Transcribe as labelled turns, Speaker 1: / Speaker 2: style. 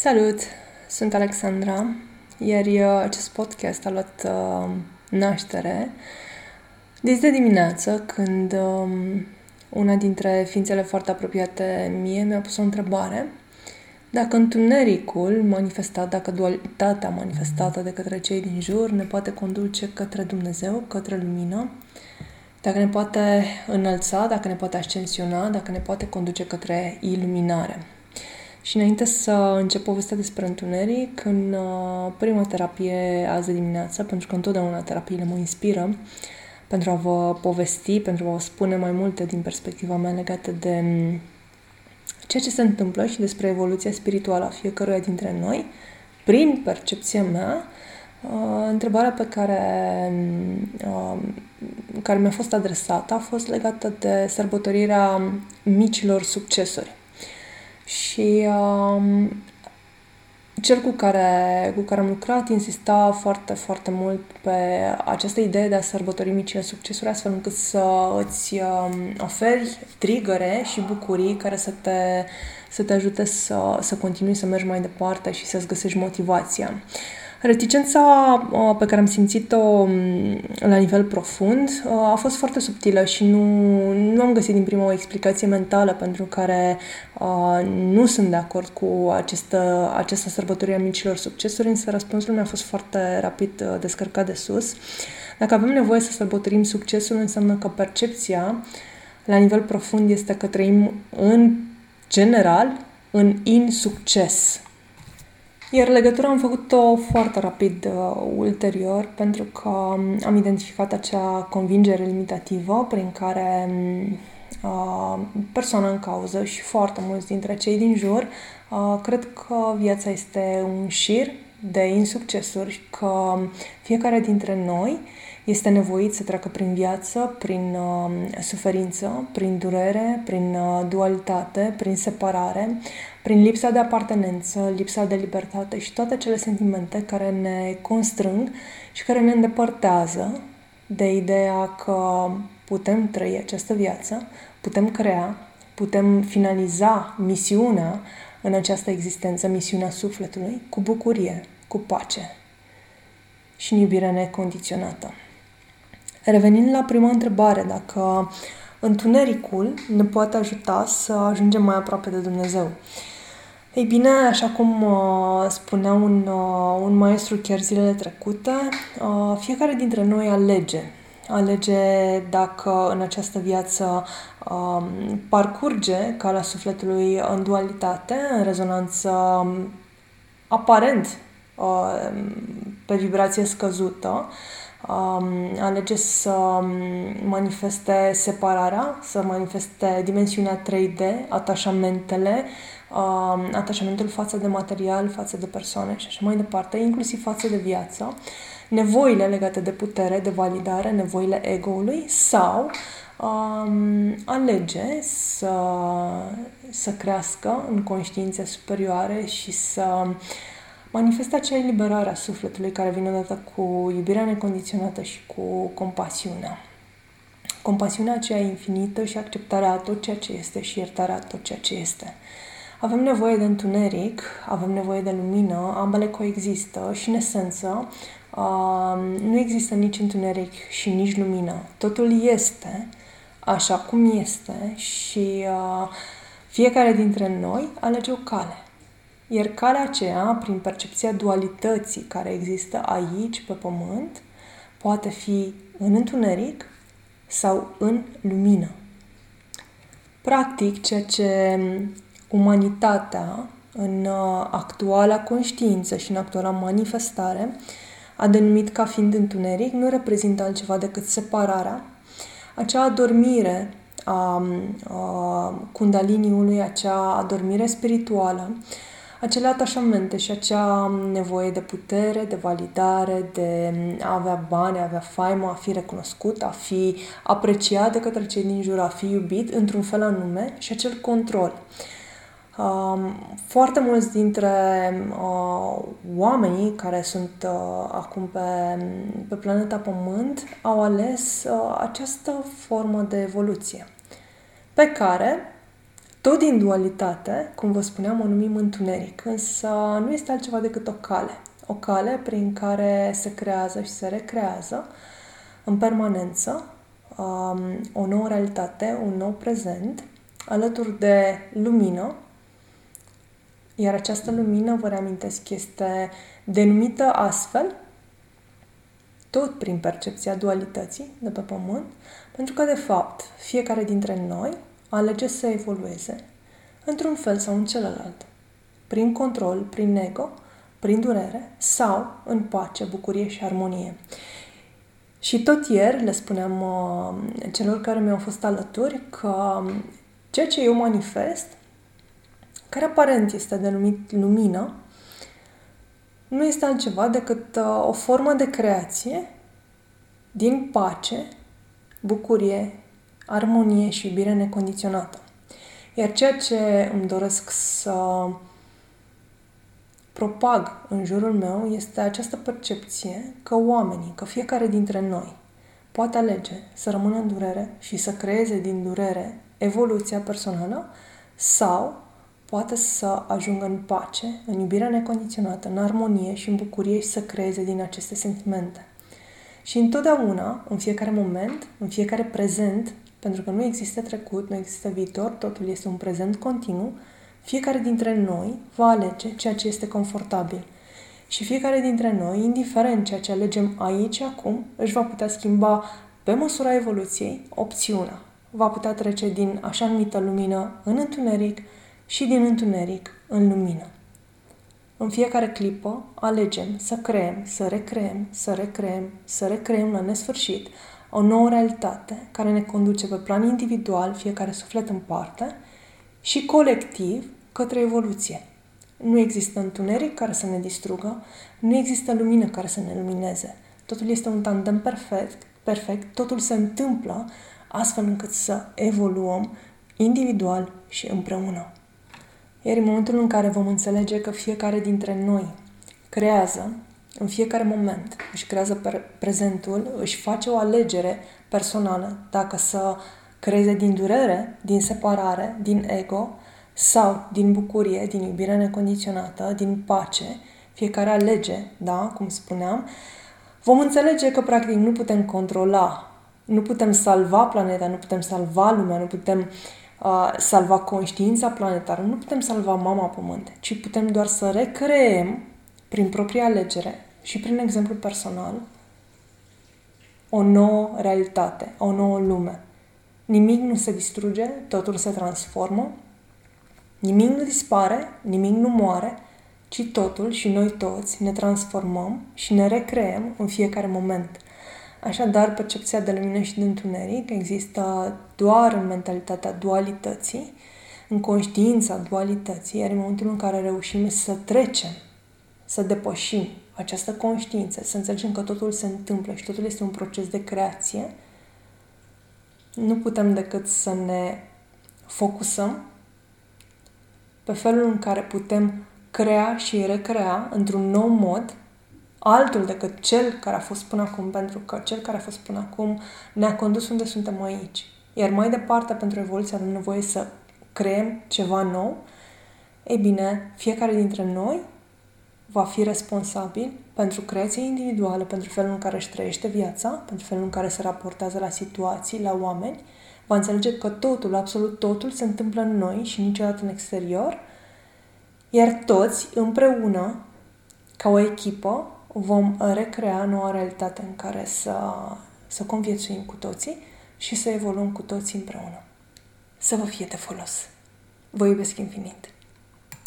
Speaker 1: Salut! Sunt Alexandra, iar uh, acest podcast a luat uh, naștere de de dimineață, când um, una dintre ființele foarte apropiate mie mi-a pus o întrebare dacă întunericul manifestat, dacă dualitatea manifestată de către cei din jur ne poate conduce către Dumnezeu, către lumină, dacă ne poate înălța, dacă ne poate ascensiona, dacă ne poate conduce către iluminare. Și înainte să încep povestea despre întuneric, în uh, prima terapie azi de dimineață, pentru că întotdeauna terapiile mă inspiră, pentru a vă povesti, pentru a vă spune mai multe din perspectiva mea legată de mm, ceea ce se întâmplă și despre evoluția spirituală a fiecăruia dintre noi, prin percepția mea, uh, întrebarea pe care, mm, uh, care mi-a fost adresată a fost legată de sărbătorirea micilor succesuri. Și um, cel cu care, cu care am lucrat insista foarte, foarte mult pe această idee de a sărbători micile succesuri, astfel încât să îți um, oferi trigăre și bucurii care să te, să te ajute să, să continui să mergi mai departe și să-ți găsești motivația. Reticența uh, pe care am simțit-o um, la nivel profund uh, a fost foarte subtilă și nu, nu am găsit din prima o explicație mentală pentru care uh, nu sunt de acord cu această, această sărbătorie a micilor succesuri, însă răspunsul mi-a fost foarte rapid descărcat de sus. Dacă avem nevoie să sărbătorim succesul, înseamnă că percepția la nivel profund este că trăim în general în insucces iar legătura am făcut-o foarte rapid uh, ulterior, pentru că um, am identificat acea convingere limitativă prin care um, uh, persoana în cauză și foarte mulți dintre cei din jur uh, cred că viața este un șir de insuccesuri și că um, fiecare dintre noi este nevoit să treacă prin viață, prin uh, suferință, prin durere, prin uh, dualitate, prin separare, prin lipsa de apartenență, lipsa de libertate și toate cele sentimente care ne constrâng și care ne îndepărtează de ideea că putem trăi această viață, putem crea, putem finaliza misiunea în această existență, misiunea sufletului, cu bucurie, cu pace și în iubire necondiționată. Revenind la prima întrebare, dacă întunericul ne poate ajuta să ajungem mai aproape de Dumnezeu. Ei bine, așa cum uh, spunea un, uh, un maestru chiar zilele trecute, uh, fiecare dintre noi alege. Alege dacă în această viață uh, parcurge calea sufletului în dualitate, în rezonanță um, aparent uh, pe vibrație scăzută, um, alege să um, manifeste separarea, să manifeste dimensiunea 3D, atașamentele, um, atașamentul față de material, față de persoane și așa mai departe, inclusiv față de viață, nevoile legate de putere, de validare, nevoile ego-ului sau um, alege să, să crească în conștiințe superioare și să manifestă acea eliberare a sufletului care vine odată cu iubirea necondiționată și cu compasiunea. Compasiunea aceea infinită și acceptarea a tot ceea ce este și iertarea a tot ceea ce este. Avem nevoie de întuneric, avem nevoie de lumină, ambele coexistă și, în esență, uh, nu există nici întuneric și nici lumină. Totul este așa cum este și uh, fiecare dintre noi alege o cale. Iar calea aceea, prin percepția dualității care există aici, pe pământ, poate fi în întuneric sau în lumină. Practic, ceea ce umanitatea, în uh, actuala conștiință și în actuala manifestare, a denumit ca fiind întuneric, nu reprezintă altceva decât separarea, acea adormire a, a kundaliniului, acea adormire spirituală, acele atașamente și acea nevoie de putere, de validare, de a avea bani, a avea faimă, a fi recunoscut, a fi apreciat de către cei din jur, a fi iubit într-un fel anume și acel control. Um, foarte mulți dintre uh, oamenii care sunt uh, acum pe, pe planeta Pământ au ales uh, această formă de evoluție pe care Tot din dualitate, cum vă spuneam, o numim întuneric, însă nu este altceva decât o cale. O cale prin care se creează și se recrează în permanență um, o nouă realitate, un nou prezent, alături de lumină, iar această lumină, vă reamintesc, este denumită astfel, tot prin percepția dualității de pe pământ, pentru că, de fapt, fiecare dintre noi alege să evolueze într-un fel sau în celălalt, prin control, prin ego, prin durere sau în pace, bucurie și armonie. Și tot ieri le spuneam uh, celor care mi-au fost alături că ceea ce eu manifest, care aparent este denumit lumină, nu este altceva decât uh, o formă de creație din pace, bucurie, armonie și iubire necondiționată. Iar ceea ce îmi doresc să propag în jurul meu este această percepție că oamenii, că fiecare dintre noi poate alege să rămână în durere și să creeze din durere evoluția personală sau poate să ajungă în pace, în iubirea necondiționată, în armonie și în bucurie și să creeze din aceste sentimente. Și întotdeauna, în fiecare moment, în fiecare prezent, pentru că nu există trecut, nu există viitor, totul este un prezent continuu, fiecare dintre noi va alege ceea ce este confortabil. Și fiecare dintre noi, indiferent ceea ce alegem aici, acum, își va putea schimba pe măsura evoluției opțiunea. Va putea trece din așa numită lumină în întuneric și din întuneric în lumină. În fiecare clipă alegem să creăm, să recreăm, să recreăm, să recreăm la nesfârșit o nouă realitate care ne conduce pe plan individual, fiecare suflet în parte, și colectiv către evoluție. Nu există întuneric care să ne distrugă, nu există lumină care să ne lumineze. Totul este un tandem perfect, perfect, totul se întâmplă astfel încât să evoluăm individual și împreună. Iar în momentul în care vom înțelege că fiecare dintre noi creează în fiecare moment, își creează prezentul, își face o alegere personală, dacă să creeze din durere, din separare, din ego sau din bucurie, din iubire necondiționată, din pace, fiecare alege, da, cum spuneam, vom înțelege că practic nu putem controla, nu putem salva planeta, nu putem salva lumea, nu putem uh, salva conștiința planetară, nu putem salva mama pământ, ci putem doar să recreem prin propria alegere și prin exemplu personal o nouă realitate, o nouă lume. Nimic nu se distruge, totul se transformă, nimic nu dispare, nimic nu moare, ci totul și noi toți ne transformăm și ne recreăm în fiecare moment. Așadar, percepția de lumină și de întuneric există doar în mentalitatea dualității, în conștiința dualității, iar în momentul în care reușim să trecem, să depășim această conștiință, să înțelegem că totul se întâmplă și totul este un proces de creație, nu putem decât să ne focusăm pe felul în care putem crea și recrea într-un nou mod altul decât cel care a fost până acum, pentru că cel care a fost până acum ne-a condus unde suntem aici. Iar mai departe, pentru evoluție, avem nevoie să creăm ceva nou. Ei bine, fiecare dintre noi va fi responsabil pentru creația individuală, pentru felul în care își trăiește viața, pentru felul în care se raportează la situații, la oameni, va înțelege că totul, absolut totul, se întâmplă în noi și niciodată în exterior, iar toți, împreună, ca o echipă, vom recrea noua realitate în care să, să conviețuim cu toții și să evoluăm cu toții împreună. Să vă fie de folos. Vă iubesc infinit!